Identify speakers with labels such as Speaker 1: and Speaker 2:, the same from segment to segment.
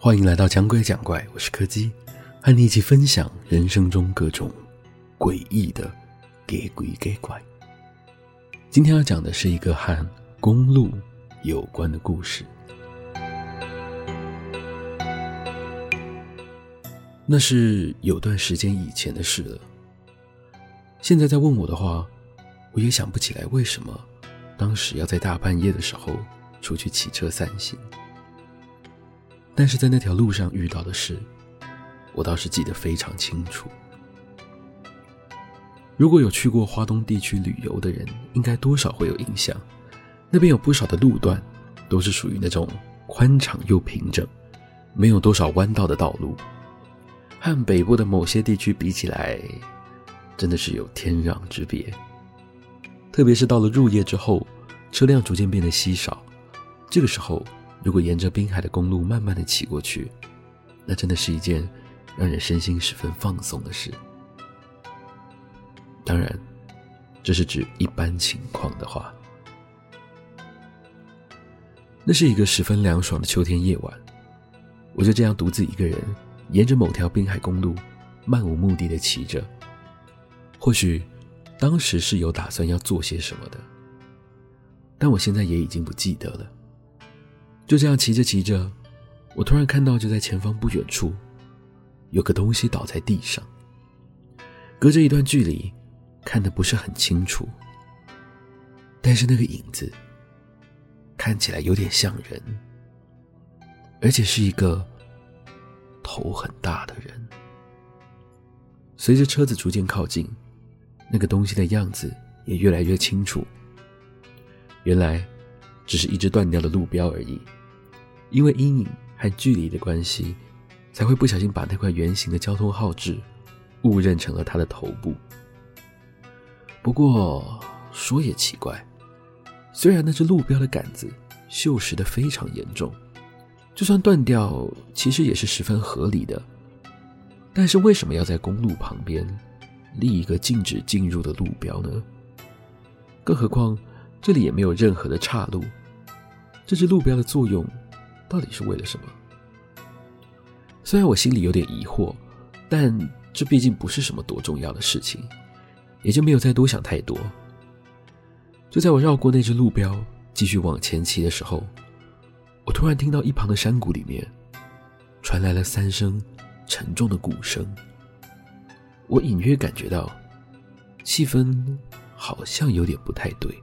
Speaker 1: 欢迎来到讲鬼讲怪，我是柯基，和你一起分享人生中各种诡异的给鬼给怪。今天要讲的是一个和公路有关的故事。那是有段时间以前的事了。现在再问我的话，我也想不起来为什么当时要在大半夜的时候出去骑车散心。但是在那条路上遇到的事，我倒是记得非常清楚。如果有去过华东地区旅游的人，应该多少会有印象。那边有不少的路段，都是属于那种宽敞又平整，没有多少弯道的道路。和北部的某些地区比起来，真的是有天壤之别。特别是到了入夜之后，车辆逐渐变得稀少，这个时候。如果沿着滨海的公路慢慢的骑过去，那真的是一件让人身心十分放松的事。当然，这是指一般情况的话。那是一个十分凉爽的秋天夜晚，我就这样独自一个人沿着某条滨海公路漫无目的的骑着。或许当时是有打算要做些什么的，但我现在也已经不记得了。就这样骑着骑着，我突然看到，就在前方不远处，有个东西倒在地上。隔着一段距离，看得不是很清楚，但是那个影子看起来有点像人，而且是一个头很大的人。随着车子逐渐靠近，那个东西的样子也越来越清楚。原来，只是一只断掉的路标而已。因为阴影和距离的关系，才会不小心把那块圆形的交通号志误认成了他的头部。不过说也奇怪，虽然那只路标的杆子锈蚀得非常严重，就算断掉，其实也是十分合理的。但是为什么要在公路旁边立一个禁止进入的路标呢？更何况这里也没有任何的岔路，这只路标的作用。到底是为了什么？虽然我心里有点疑惑，但这毕竟不是什么多重要的事情，也就没有再多想太多。就在我绕过那只路标，继续往前骑的时候，我突然听到一旁的山谷里面传来了三声沉重的鼓声。我隐约感觉到气氛好像有点不太对，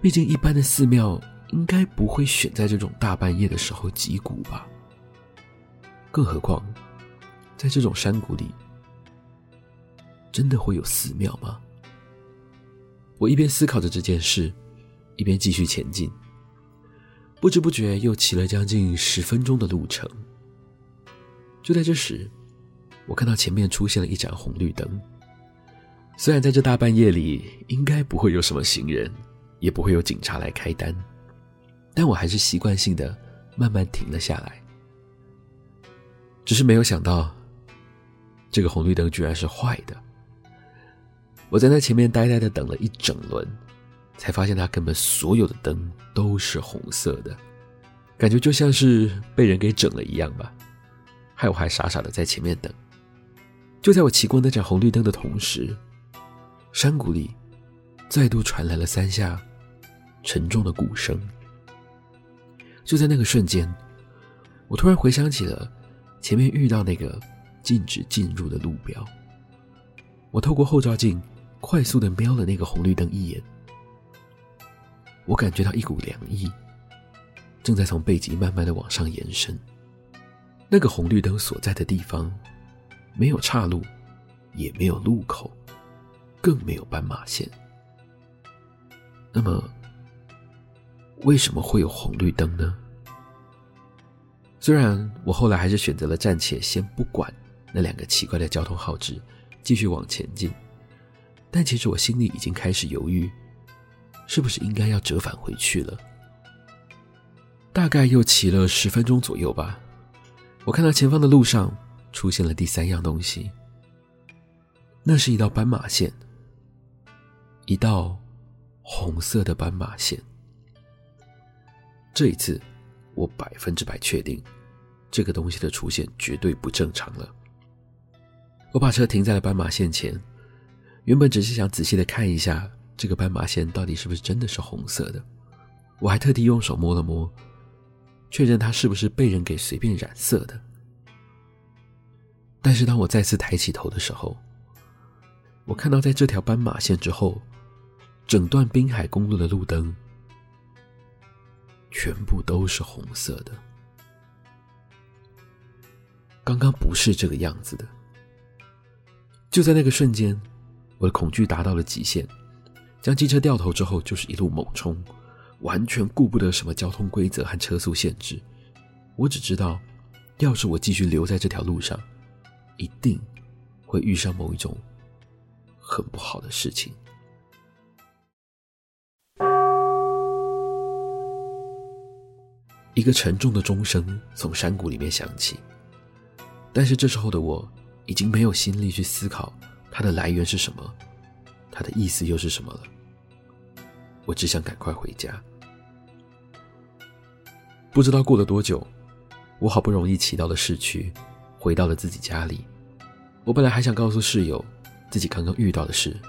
Speaker 1: 毕竟一般的寺庙。应该不会选在这种大半夜的时候击鼓吧？更何况，在这种山谷里，真的会有寺庙吗？我一边思考着这件事，一边继续前进。不知不觉又骑了将近十分钟的路程。就在这时，我看到前面出现了一盏红绿灯。虽然在这大半夜里，应该不会有什么行人，也不会有警察来开单。但我还是习惯性的慢慢停了下来，只是没有想到，这个红绿灯居然是坏的。我在那前面呆呆的等了一整轮，才发现它根本所有的灯都是红色的，感觉就像是被人给整了一样吧。害我还傻傻的在前面等。就在我骑过那盏红绿灯的同时，山谷里再度传来了三下沉重的鼓声。就在那个瞬间，我突然回想起了前面遇到那个禁止进入的路标。我透过后照镜快速的瞄了那个红绿灯一眼，我感觉到一股凉意正在从背脊慢慢的往上延伸。那个红绿灯所在的地方没有岔路，也没有路口，更没有斑马线。那么，为什么会有红绿灯呢？虽然我后来还是选择了暂且先不管那两个奇怪的交通号志，继续往前进，但其实我心里已经开始犹豫，是不是应该要折返回去了。大概又骑了十分钟左右吧，我看到前方的路上出现了第三样东西，那是一道斑马线，一道红色的斑马线。这一次，我百分之百确定，这个东西的出现绝对不正常了。我把车停在了斑马线前，原本只是想仔细的看一下这个斑马线到底是不是真的是红色的。我还特地用手摸了摸，确认它是不是被人给随便染色的。但是当我再次抬起头的时候，我看到在这条斑马线之后，整段滨海公路的路灯全部都是红色的。刚刚不是这个样子的。就在那个瞬间，我的恐惧达到了极限，将机车掉头之后就是一路猛冲，完全顾不得什么交通规则和车速限制。我只知道，要是我继续留在这条路上，一定会遇上某一种很不好的事情。一个沉重的钟声从山谷里面响起，但是这时候的我。已经没有心力去思考它的来源是什么，它的意思又是什么了。我只想赶快回家。不知道过了多久，我好不容易骑到了市区，回到了自己家里。我本来还想告诉室友自己刚刚遇到的事，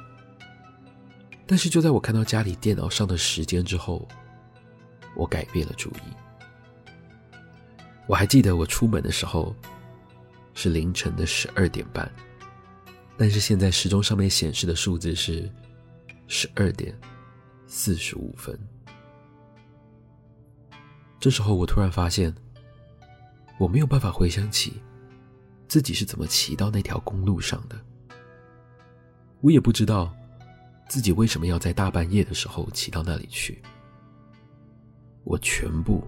Speaker 1: 但是就在我看到家里电脑上的时间之后，我改变了主意。我还记得我出门的时候。是凌晨的十二点半，但是现在时钟上面显示的数字是十二点四十五分。这时候我突然发现，我没有办法回想起自己是怎么骑到那条公路上的，我也不知道自己为什么要在大半夜的时候骑到那里去，我全部